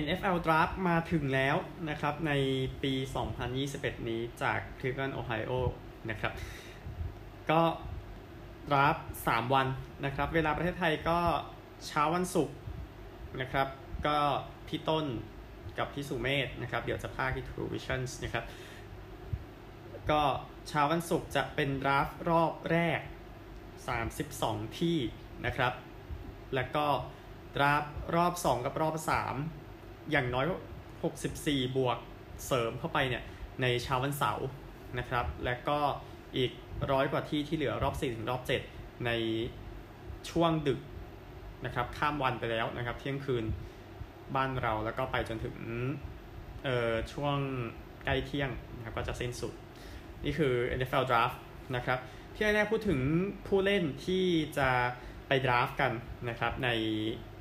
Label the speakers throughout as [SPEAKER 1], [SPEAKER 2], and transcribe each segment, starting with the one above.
[SPEAKER 1] NFL Draft มาถึงแล้วนะครับในปี 2021 นี้จาก Cleveland Ohio นะครับ ก็รับ 3 วันนะครับ เวลาประเทศไทยก็เช้าวันศุกร์นะครับ ก็พี่ต้นกับพี่สุเมธนะครับ เดี๋ยวจะพาที่ True Visions นะครับ ก็เช้าวันศุกร์จะเป็นรับรอบแรก 32 ที่นะครับ แล้วก็รับรอบ 2 กับรอบ 3 อย่างน้อย 64 บวกเสริมเข้าไปเนี่ยในเช้าวันเสาร์นะครับ แล้วก็อีกร้อยกว่าที่ที่เหลือรอบ 4 ถึงรอบ 7 ในช่วงดึกนะครับข้ามวันไปแล้วนะครับ เที่ยงคืนบ้านเราแล้วก็ไปจนถึงเอ่อช่วงใกล้เที่ยงนะครับก็จะสิ้นสุด นี่คือ NFL Draft นะครับ ทีนี้พูดถึงผู้เล่นที่จะไปดราฟกันนะครับใน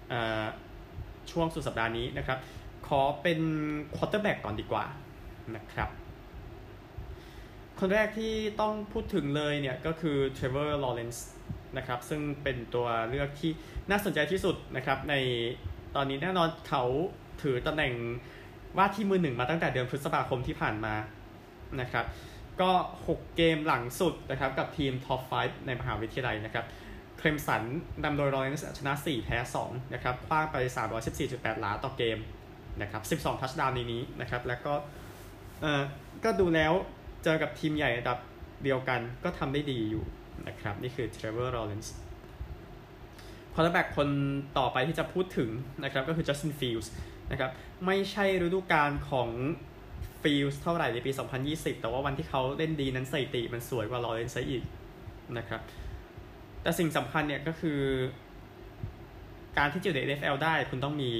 [SPEAKER 1] เอ่อ ช่วงสุดสัปดาห์นี้นะครับ ขอเป็นควอเตอร์แบ็กก่อนดีกว่านะครับ คนแรกที่ต้องพูดถึงเลยเนี่ยก็คือเทรเวอร์ลอเรนซ์นะครับ ซึ่งเป็นตัวเลือกที่น่าสนใจที่สุดนะครับ ในตอนนี้แน่นอนเขาถือตำแหน่งว่าที่มือหนึ่งมาตั้งแต่เดือนพฤษภาคมที่ผ่านมานะครับ ก็ 6 เกมหลังสุดนะครับ กับทีมท็อป 5 ในมหาวิทยาลัยนะครับ เคลมสันนำโดยลอเรนซ์ชนะ 4 แพ้ 2 นะครับขว้างไป 314.8หลาต่อเกมนะครับ 12 ทัชดาวน์ในนี้นะครับ แล้วก็เอ่อก็ดูแล้วเจอกับทีมใหญ่ระดับเดียวกันก็ทำได้ดีอยู่นะครับ นี่คือเทรเวอร์ r อเรนซ์คอร์แบ็กคนต่อไปที่จะพูดถึงนะครับก็คือจัสตินฟิลส์นะครับไม่ใช่ฤดูกาลของฟิลส์เท่าไหร่ในปี 2020 แต่ว่าวันที่เขาเล่นดีนั้นสถิติมันสวยกว่าลอเรนซ์อีกนะครับ แต่สิ่งสำคัญเนี่ยก็คือ การที่จะอยู่ใน NFL ได้คุณต้องมี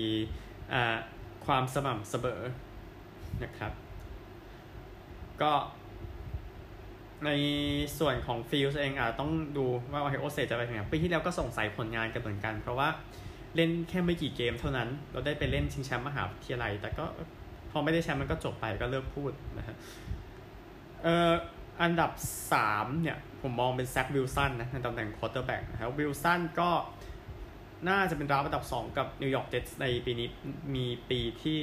[SPEAKER 1] ความสม่ำเสมอนะครับ ก็ในส่วนของฟิลส์เองอาจต้องดูว่าโอไฮโอสเตทจะไปถึงไหนปีที่แล้วก็ส่งใส่ผลงานกันเหมือนกัน เพราะว่าเล่นแค่ไม่กี่เกมเท่านั้น เราได้ไปเล่นชิงแชมป์มหาวิทยาลัย แต่ก็พอไม่ได้แชมป์มันก็จบไปก็เลิกพูดนะฮะเอ่อ อันดับ 3 เนี่ย ผมมองเป็น Zach Wilson นะในตำแหน่ง quarterback นะครับวิลสันก็น่าจะเป็นดาวอันดับ 2 กับ New York Jets ในปีนี้มีปีที่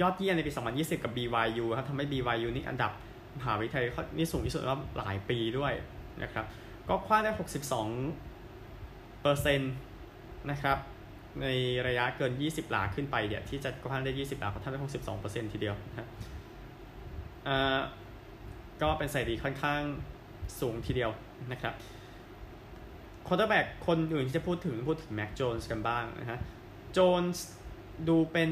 [SPEAKER 1] ยอดเยี่ยมในปี 2020 กับ BYU ครับทำให้ BYU นี่อันดับมหาวิทยาลัยนี่สูงที่สุดรอบหลายปีด้วยนะครับ ก็ขว้างได้ 62เปอร์เซ็นต์นะครับ ในระยะเกิน 20 หลาขึ้นไปเดี๋ยวที่จะขว้างได้ 20 หลาเขาทำได้ 62เปอร์เซ็นต์ทีเดียวนะครับ ก็เป็นสถิติค่อนข้างสูงทีเดียวนะครับ quarterback คนอื่นที่จะพูดถึงพูดถึง Mac Jones กันบ้างนะฮะ Jones ดูเป็น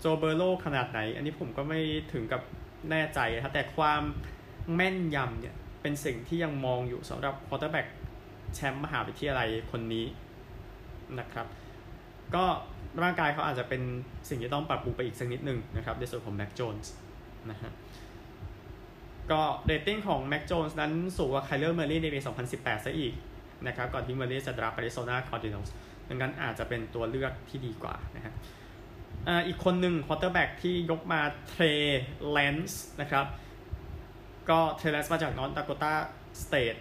[SPEAKER 1] Joe Burrow ขนาดไหน อันนี้ผมก็ไม่ถึงกับแน่ใจนะแต่ความแม่นยำเนี่ยเป็นสิ่งที่ยังมองอยู่สำหรับ quarterback แชมป์มหาวิทยาลัยคนนี้นะครับก็ร่างกายเขาอาจจะเป็นสิ่งที่ต้องปรับปรุงไปอีกสักนิดหนึ่งนะครับในส่วนของ Mac Jones นะฮะ ก็เรตติ้งของ Mac Jones นั้นสูงกว่า Kyler Murray ในปี 2018 ซะอีกนะครับก่อนที่ Murray จะ draft Arizona Cardinals ดังนั้นอาจจะเป็นตัวเลือกที่ดีกว่านะฮะอีกคนหนึ่ง quarterback ที่ยกมา Trey Lance นะครับก็ Trey Lance มาจาก North Dakota State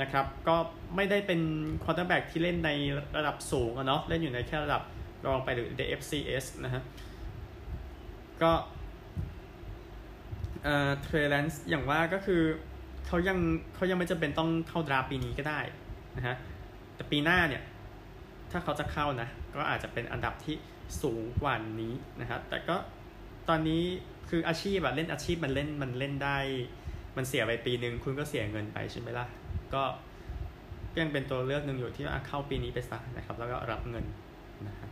[SPEAKER 1] นะครับก็ไม่ได้เป็น quarterback ที่เล่นในระดับสูงอะเนาะเล่นอยู่ในแค่ระดับรองไปหรือ FCS นะฮะก็ เอ่อ Trey Lance อย่างว่าก็คือเขายังเขายังไม่จำเป็นต้องเข้า draft ปีนี้ก็ได้นะฮะแต่ปีหน้าเนี่ย ถ้าเขาจะเข้านะ ก็อาจจะเป็นอันดับที่สูงกว่านี้นะครับแต่ก็ตอนนี้คืออาชีพแบบเล่นอาชีพมันเล่นมันเล่นได้ มันเสียไปปีหนึ่งคุณก็เสียเงินไปใช่ไหมล่ะ ก็ยังเป็นตัวเลือกหนึ่งอยู่ที่เข้าปีนี้ไปซะนะครับ แล้วก็รับเงินนะครับ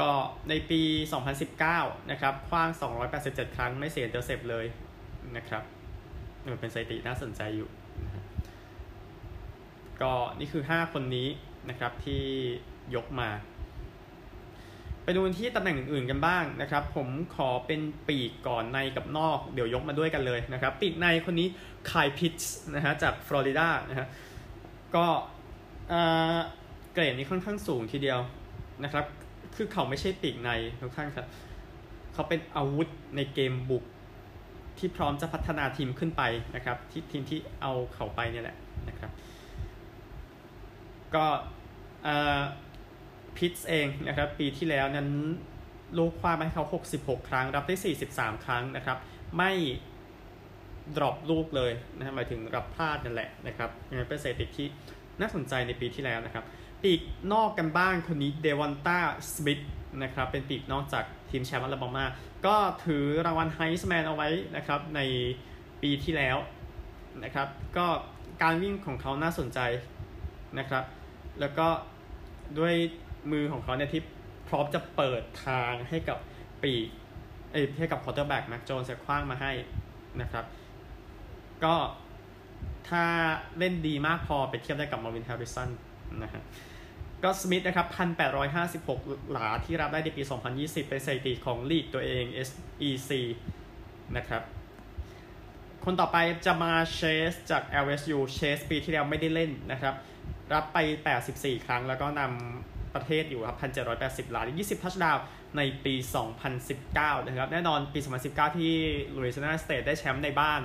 [SPEAKER 1] ก็ในปี 2019 นะครับคว้าง 287 ครั้งไม่เสียเตอร์เซปเลยนะครับมันเป็นสถิติน่าสนใจอยู่ ก็นี่คือ 5 คนนี้นะครับที่ยกมา ไปดูที่ตำแหน่งอื่นๆกันบ้างนะครับ ผมขอเป็นปีกก่อนในกับนอก เดี๋ยวยกมาด้วยกันเลยนะครับ ปีกในคนนี้คายพิตส์นะฮะจากฟลอริดานะฮะก็เกรดนี้ค่อนข้างสูงทีเดียวนะครับ คือเขาไม่ใช่ปีกในทุกท่านครับ เขาเป็นอาวุธในเกมบุกที่พร้อมจะพัฒนาทีมขึ้นไปนะครับ ที่ทีมที่เอาเขาไปเนี่ยแหละนะครับ ก็พิตส์เองนะครับ ปีที่แล้วนั้นลูกความให้เขา 66 ครั้ง รับได้ 43 ครั้งนะครับ ไม่ดรอปลูกเลยนะหมายถึงรับพลาดนั่นแหละนะครับเป็นสถิติที่น่าสนใจในปีที่แล้วนะครับ ปีกนอกกันบ้างคนนี้ DeVonta Smith นะครับเป็นปีกนอกจากทีมแชมป์ Alabama ก็ถือรางวัล Heisman เอาไว้นะครับในปีที่แล้วนะครับก็การวิ่งของเขาน่าสนใจนะครับแล้วก็ด้วยมือของเขาเนี่ยที่พร้อมจะเปิดทางให้กับปีกเอ้ให้กับ quarterback Mac Jones ขว้างมาให้นะครับก็ถ้าเล่นดีมากพอไปเทียบได้กับมาวินแฮร์ริสันนะฮะ ก็สมิธนะครับ 1,856 หลาที่รับได้ในปี 2020 เป็นสถิติของลีกตัวเอง SEC นะครับ คนต่อไปจะมาเชสจาก LSU เชสปีที่แล้วไม่ได้เล่นนะครับ รับไป 84 ครั้งแล้วก็นำประเทศอยู่ครับ 1,780 หลา 20 ทัชดาวในปี 2019 นะครับ แน่นอนปี 2019 ที่ Louisiana State ได้แชมป์ในบ้าน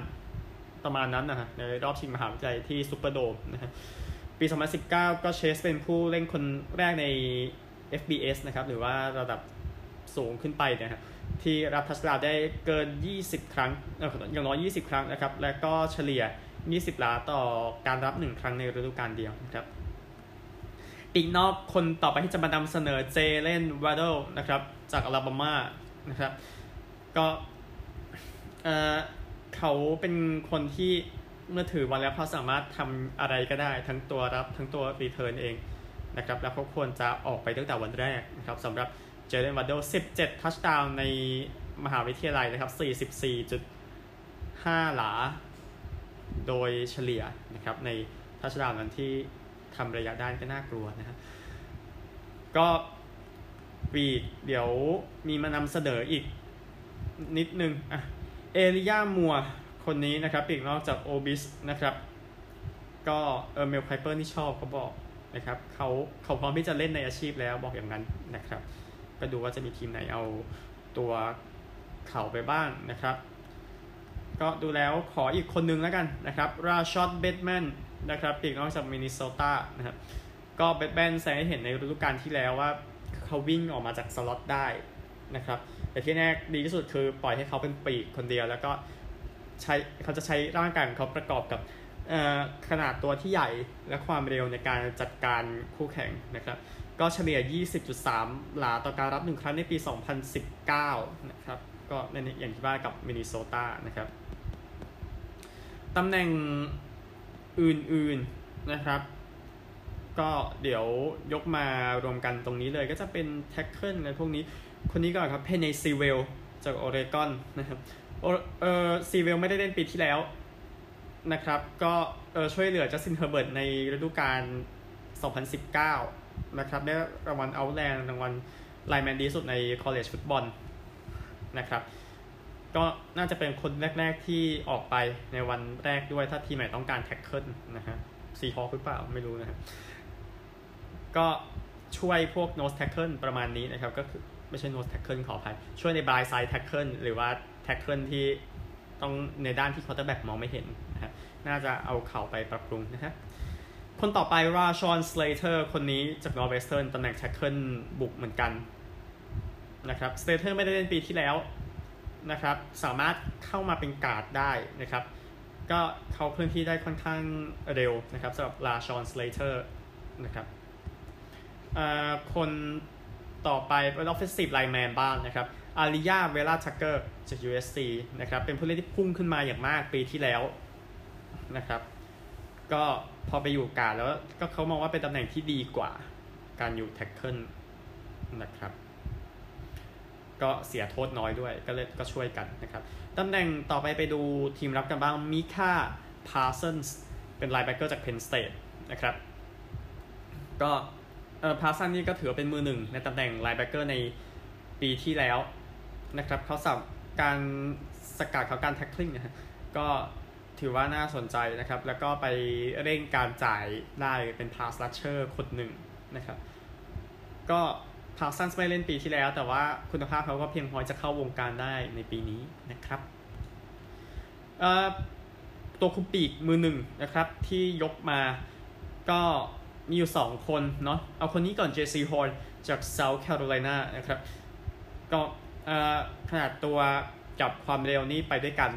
[SPEAKER 1] ประมาณนั้นนะฮะในรอบชิงมหาวิทยาลัยที่ Superdome นะฮะ ปี 2019 ก็ Chase เป็นผู้เล่นคนแรกใน FBS นะครับ หรือว่าระดับสูงขึ้นไปนะฮะที่รับ touchdown ได้เกิน 20 ครั้งอย่างน้อย 20 ครั้งนะครับ และก็เฉลี่ย 20หลาต่อการรับ 1 ครั้งในฤดูกาลเดียวนะครับปีกนอกคนต่อไปที่จะมานำเสนอเจเล่นวาโดนะครับจากอลาบามานะครับ ก็เออเขาเป็นคนที่ มื่อถือวันแล้วเขาสามารถทำอะไรก็ได้ทั้งตัวรับทั้งตัวรีเทิร์นเองนะครับแล้วเขาควรจะออกไปตั้งแต่วันแรกนะครับสำหรับเจเลนวาโด17 ทัชดาวในมหาวิทยาลัยนะครับ 44.5 หลา โดยเฉลี่ยนะครับในทัชดาวนั้นที่ทำระยะด้านก็น่ากลัวนะครับก็วีดเดี๋ยวมีมานำเสนออีกนิดนึงอะ Elijah Moore คนนี้นะครับปีกนอกจากโอบิสนะครับ ก็เออ Mel Kiper นี่ชอบเขาบอกนะครับเขาเขาพร้อมที่จะเล่นในอาชีพแล้วบอกอย่างนั้นนะครับ ก็ดูว่าจะมีทีมไหนเอาตัวเขาไปบ้างนะครับ ก็ดูแล้วขออีกคนนึงแล้วกันนะครับ Rashod Batemanนะครับปีกนอกจากมินนิโซตานะครับก็เบดแมนแสดงให้เห็นในฤดูกาลที่แล้วว่าเขาวิ่งออกมาจากสล็อตได้นะครับแต่ที่แน่ดีที่สุดคือปล่อยให้เขาเป็นปีกคนเดียวแล้วก็ ใช้เขาจะใช้ร่างกายของเขาประกอบกับขนาดตัวที่ใหญ่และความเร็วในการจัดการคู่แข่งนะครับ ก็เฉลี่ย 20.3 หลาต่อการรับหนึ่งครั้งในปี 2019 นะครับ ก็ในอย่างที่ว่ากับมินนิโซตานะครับตำแหน่งอื่นๆนะครับ ก็เดี๋ยวยกมารวมกันตรงนี้เลยก็จะเป็น tackle อะไรพวกนี้ คนนี้ก่อนครับ Penei Sewell จาก Oregon นะครับ เออ Sewell ไม่ได้เล่นปีที่แล้วนะครับ ก็เออช่วยเหลือ Justin Herbert ในฤดูกาล 2019 นะครับได้รางวัล Outland รางวัล lineman ดีสุดใน college footballนะครับ ก็น่าจะเป็นคนแรก ๆที่ออกไปในวันแรกด้วยถ้าทีมไหนต้องการ tackle นะฮะ Seahawks หรือเปล่าไม่รู้นะฮะก็ช่วยพวก nose tackle ประมาณนี้นะครับ ก็คือ ไม่ใช่ nose tackle ขออภัย ช่วยใน blind side tackle หรือว่า tackle ที่ต้องในด้านที่ quarterback มองไม่เห็นนะฮะน่าจะเอาเข่าไปปรับปรุงนะฮะคนต่อไป Rashawn Slater คนนี้จาก Northwestern ตำแหน่ง tackleบุกเหมือนกันนะครับ Slater ไม่ได้เล่นปีที่แล้วนะครับสามารถเข้ามาเป็นการ์ดได้นะครับก็เขาเคลื่อนที่ได้ค่อนข้างเร็วนะครับสำหรับ Rashawn Slater นะครับคน ต่อไปเป็น offensive lineman บ้างนะครับ Alijah Vera-Tucker จาก USC นะครับเป็นผู้เล่นที่พุ่งขึ้นมาอย่างมากปีที่แล้วนะครับก็พอไปอยู่การแล้วก็เขามองว่าเป็นตำแหน่งที่ดีกว่าการอยู่ tackle นะครับก็เสียโทษน้อยด้วยก็เลยก็ช่วยกันนะครับตำแหน่งต่อไปไปดูทีมรับกันบ้าง Micah Parsons เป็น linebacker จาก Penn State นะครับก็ เออ Parsons นี่ก็ถือเป็นมือหนึ่งในตำแหน่ง linebacker ในปีที่แล้วนะครับเขาสับการสกัดเขาการ tackling นะฮะก็ถือว่าน่าสนใจนะครับ แล้วก็ไปเร่งการจ่ายได้เป็นพาสลัชเชอร์คนหนึ่งนะครับ ก็พาสันไม่เล่นปีที่แล้ว แต่ว่าคุณภาพเขาก็เพียงพอจะเข้าวงการได้ในปีนี้นะครับตัวคุมปีกมือหนึ่งนะครับที่ยกมาก็ มีอยู่ 2 คนเนาะเอาคนนี้ก่อน JC Horn จาก South Carolina นะครับก็ขนาดตัวกับความเร็วนี่ไปด้วยกัน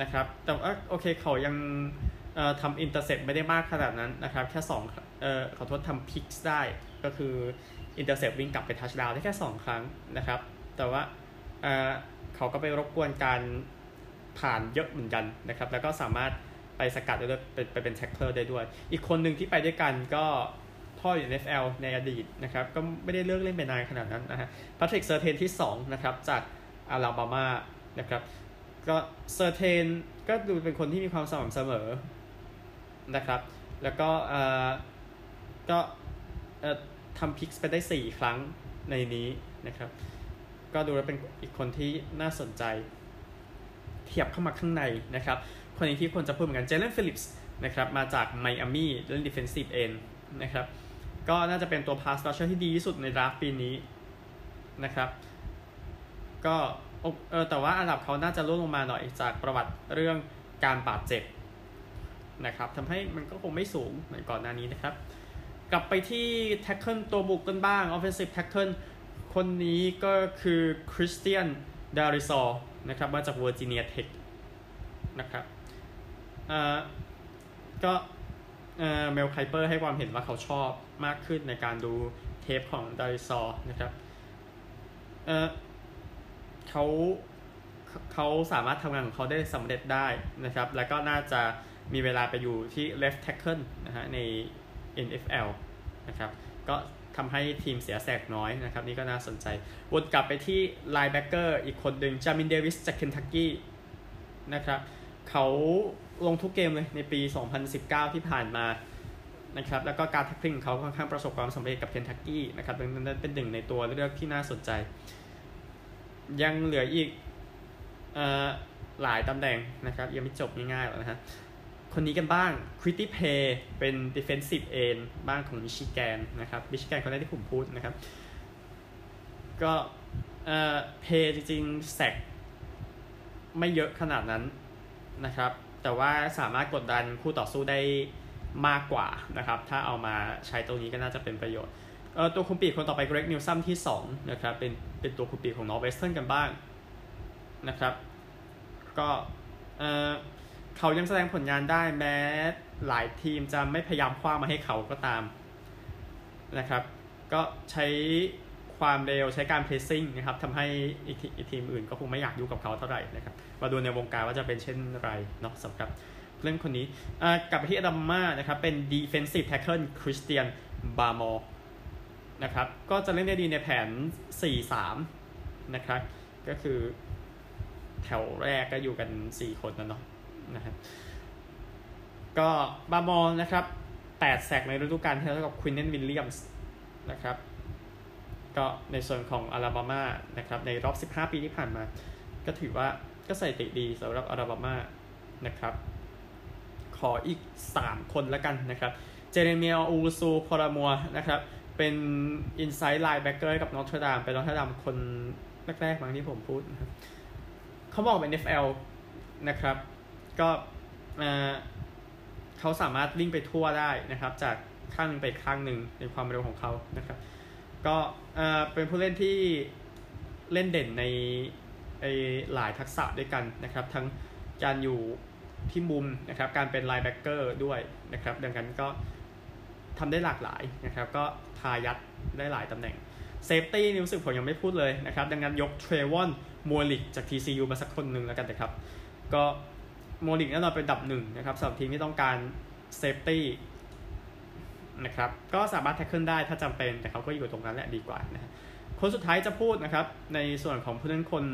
[SPEAKER 1] นะครับ แต่ว่าโอเคเขายังทำ intercept ไม่ได้มากขนาดนั้นนะครับ แค่2เอ่อขอโทษทำ pick six ได้ก็คือ intercept วิ่งกลับไป touchdown ได้แค่ 2 ครั้งนะครับ แต่ว่าเขาก็ไปรบกวนการผ่านเยอะเหมือนกันนะครับ แล้วก็สามารถ ไปสกัดได้ด้วยไปเป็น tackler ได้ด้วย อีกคนหนึ่งที่ไปด้วยกันก็พ่ออยู่ NFL ในอดีตนะครับ ก็ไม่ได้เลือกเล่นไปนานขนาดนั้นนะฮะพาทริกเซอร์เทนที่2นะครับจากอาลาบามานะครับก็เซอร์เทนก็ดูเป็นคนที่มีความสม่ำเสมอนะครับ แล้วก็เอ่อก็เอ่อทำ picks ไปได้ 4 ครั้งในนี้นะครับ ก็ดูแล้วเป็นอีกคนที่น่าสนใจ เทียบเข้ามาข้างในนะครับ คนนี้ที่ควรจะพูดเหมือนกันเจเลนฟิลิปส์นะครับมาจากไมอามี่เล่น defensive end นะครับก็น่าจะเป็นตัว pass rusher ที่ดีที่สุดใน draft ปีนี้นะครับก็เออแต่ว่าอันดับเขาน่าจะลดลงมาหน่อยจากประวัติเรื่องการบาดเจ็บนะครับทำให้มันก็คงไม่สูงเหมือนก่อนหน้านี้นะครับ กลับไปที่ tackle ตัวบุกกันบ้าง offensive tackle คนนี้ก็คือคริสเตียนดาริซอนะครับมาจากเวอร์จิเนียเทคนะครับ อ่าก็เมลไคเปอร์ให้ความเห็นว่าเขาชอบมากขึ้นในการดูเทปของดาริซอนะครับเเขาเขาสามารถทำงานของเขาได้สำเร็จได้นะครับ แล้วก็น่าจะมีเวลาไปอยู่ที่ left tackle นะฮะใน NFL นะครับ ก็ทำให้ทีมเสียแสกน้อยนะครับ นี่ก็น่าสนใจวนกลับไปที่ linebacker อีกคนหนึ่งจามินเดวิสจากเคนทักกี้นะครับเขา ลงทุกเกมเลยในปี 2019 ที่ผ่านมานะครับแล้วก็การ tackling เขาค่อนข้างประสบความสำเร็จกับเคนทักกี้นะครับดังนั้นเป็นหนึ่งในตัวเลือกที่น่าสนใจ ยังเหลืออีกหลายตำแหน่งนะครับ ยังไม่จบง่ายๆหรอกนะฮะคนนี้กันบ้างควิตตี้เพย์เป็น defensive end บ้างของมิชิแกนนะครับมิชิแกนคนแรกที่ผมพูดนะครับ ก็เอ่อเพย์จริงๆ sack ไม่เยอะขนาดนั้นนะครับ แต่ว่าสามารถกดดันคู่ต่อสู้ได้มากกว่านะครับ ถ้าเอามาใช้ตรงนี้ก็น่าจะเป็นประโยชน์เออตัวคุมปีกคนต่อไปเกรกนิวซัมที่2นะครับเป็นเป็นตัวคุมปีกของนอร์เวสเทิร์นกันบ้างนะครับก็เออเขายังแสดงผลงานได้แม้หลายทีมจะไม่พยายามคว้ามาให้เขาก็ตามนะครับ ก็ใช้ ความเร็วใช้การเพรสซิ่งนะครับทำให้อีกทีมอื่นก็คงไม่อยากยุ่งกับเขาเท่าไหร่นะครับมาดูในวงการว่าจะเป็นเช่นไรเนาะสำหรับเรื่องคนนี้กลับไปที่อดัมมานะครับเป็น defensive tackle คริสเตียนบาร์มอนะครับก็จะเล่นได้ดีในแผน 4-3 นะครับก็คือแถวแรกก็อยู่กัน 4 คนนะเนาะนะครับก็บามอนะครับแปดแสกในฤดูกาลที่แล้วกับควินเนนวิลเลียมส์นะครับ ก็ในส่วนของอาราบามานะครับในรอบ 15 ปีที่ผ่านมา ก็ถือว่าก็ใส่ติดีสำหรับอาราบามานะครับขออีก 3 คนแล้วกันนะครับเจเรเมียอูซูพอรามัวนะครับเป็น inside linebacker กับ Notre Dame เป็น Notre Dame คนแรกๆมั้งที่ผมพูดนะครับเขาบอกเป็น NFL นะครับ ก็เขาสามารถวิ่งไปทั่วได้นะครับ จากข้างนึงไปข้างหนึ่งในความเร็วของเขานะครับ ก็เป็นผู้เล่นที่เล่นเด่นในหลายทักษะด้วยกันนะครับ ทั้งการอยู่ที่มุมนะครับ การเป็น linebacker ด้วยนะครับ ดังนั้นก็ทำได้หลากหลายนะครับ ก็ทายัดได้หลายตำแหน่ง safety นี่รู้สึกผมยังไม่พูดเลยนะครับ ดังนั้นยกเทรวอนมัวลิกจาก TCU มาสักคนหนึ่งแล้วกันนะครับ ก็มัวลิกแน่นอนเป็นอันดับหนึ่งนะครับสำหรับทีมที่ต้องการ safety นะครับก็สามารถ tackle ได้ถ้าจำเป็นแต่เขาก็อยู่ตรงนั้นแหละดีกว่านะคนสุดท้ายจะพูดนะครับในส่วนของผู้เล่นคน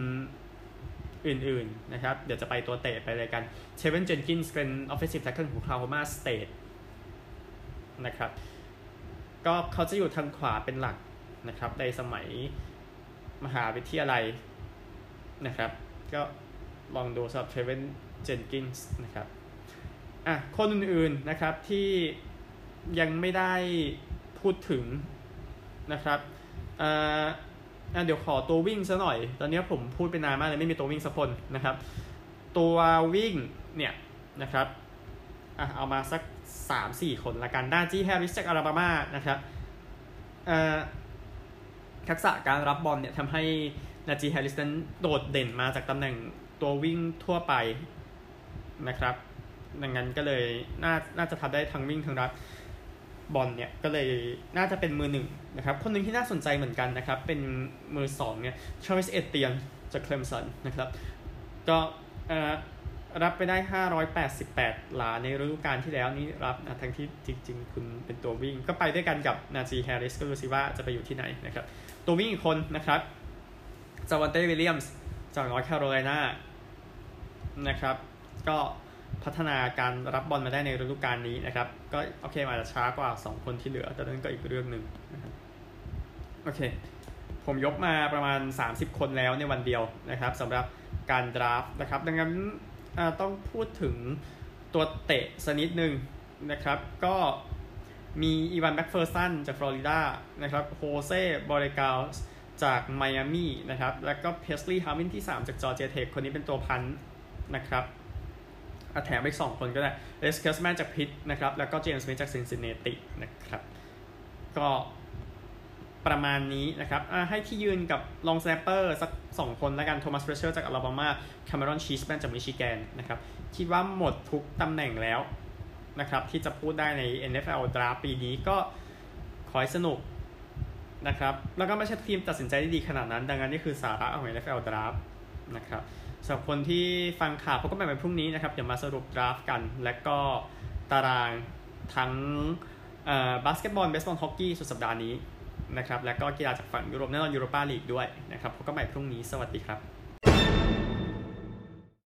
[SPEAKER 1] อื่นๆนะครับเดี๋ยวจะไปตัวเตะไปเลยกันเทเวนเจนกินส์เป็นออฟฟิศแท็กเกิลของคลาวโฮมาสเตทนะครับก็เขาจะอยู่ทางขวาเป็นหลักนะครับในสมัยมหาวิทยาลัยนะครับก็ลองดูสำหรับเทเวนเจนกินส์นะครับอะคนอื่นๆนะครับที่ ยังไม่ได้พูดถึงนะครับอ่าเดี๋ยวขอตัววิ่งซะหน่อย ตอนนี้ผมพูดไปนานมากเลยไม่มีตัววิ่งสักคนนะครับ ตัววิ่งเนี่ยนะครับอะเอามาสัก 3-4 คนละกันด้าจีแฮร์ริสจากอลาบามานะครับทักษะการรับบอลเนี่ยทำให้นาจีแฮร์ริสนั้นโดดเด่นมาจากตำแหน่งตัววิ่งทั่วไปนะครับ ดังนั้นก็เลยน่าน่าจะทำได้ทั้งวิ่งทั้งรับ บอลเนี่ยก็เลยน่าจะเป็นมือหนึ่งนะครับ คนหนึ่งที่น่าสนใจเหมือนกันนะครับ เป็นมือสองเนี่ยทราวิสเอเตียนจากเคลมสันนะครับ ก็รับไปได้ 588 หลาในฤดูกาลที่แล้วนี้รับนะทั้งที่จริง ๆ คุณเป็นตัววิ่ง ก็ไปด้วยกันกับนาจีแฮร์ริสก็ดูสิว่าจะไปอยู่ที่ไหนนะครับ ตัววิ่งอีกคนนะครับจาวันเต้วิลเลียมส์จากนอร์ทแคโรไลนานะครับ ก็ พัฒนาการรับบอลมาได้ในฤดูกาลนี้นะครับ ก็โอเคอาจจะช้ากว่า 2 คนที่เหลือ แต่นั่นก็อีกเรื่องหนึ่งนะครับโอเค ผมยกมาประมาณ 30 คนแล้วในวันเดียวนะครับสำหรับการ draft นะครับ ดังนั้นต้องพูดถึงตัวเตะสักนิดหนึ่งนะครับ ก็มีอีวานแม็คเฟอร์สันจากฟลอริดานะครับโฮเซ่บอริกาลจากไมอามี่นะครับ แล้วก็เพรสลีย์ฮาร์มินที่ 3 จากจอร์เจียเทคคนนี้เป็นตัว punt นะครับ แถมอีก2คนก็ได้อเล็กซ์เคสแมนจากพิทนะครับ แล้วก็เจมส์สมิธจากซินซินเนตินะครับ ก็ประมาณนี้นะครับให้ที่ยืนกับ long snapper สัก 2 คนแล้วกันโทมัสเฟรเชอร์จากอลาบามาคาร์เมรอนชีสแมนจากมิชิแกนนะครับคิดว่าหมดทุกตำแหน่งแล้วนะครับ ที่จะพูดได้ใน NFL Draft ปีนี้ก็ขอให้สนุกนะครับ แล้วก็ไม่ใช่ทีมตัดสินใจได้ดีขนาดนั้น ดังนั้นนี่คือสาระของ NFL Draft นะครับ สำหรับคนที่ฟังข่าวพบกันใหม่วันพรุ่งนี้นะครับ เดี๋ยวมาสรุปดราฟกัน และก็ตารางทั้งบาสเกตบอลเบสบอลฮอกกี้สุดสัปดาห์นี้นะครับ และก็กีฬาจากฝั่งยุโรปแน่นอนยูโรปาลีกด้วยนะครับพบกันใหม่พรุ่งนี้ สวัสดีครับ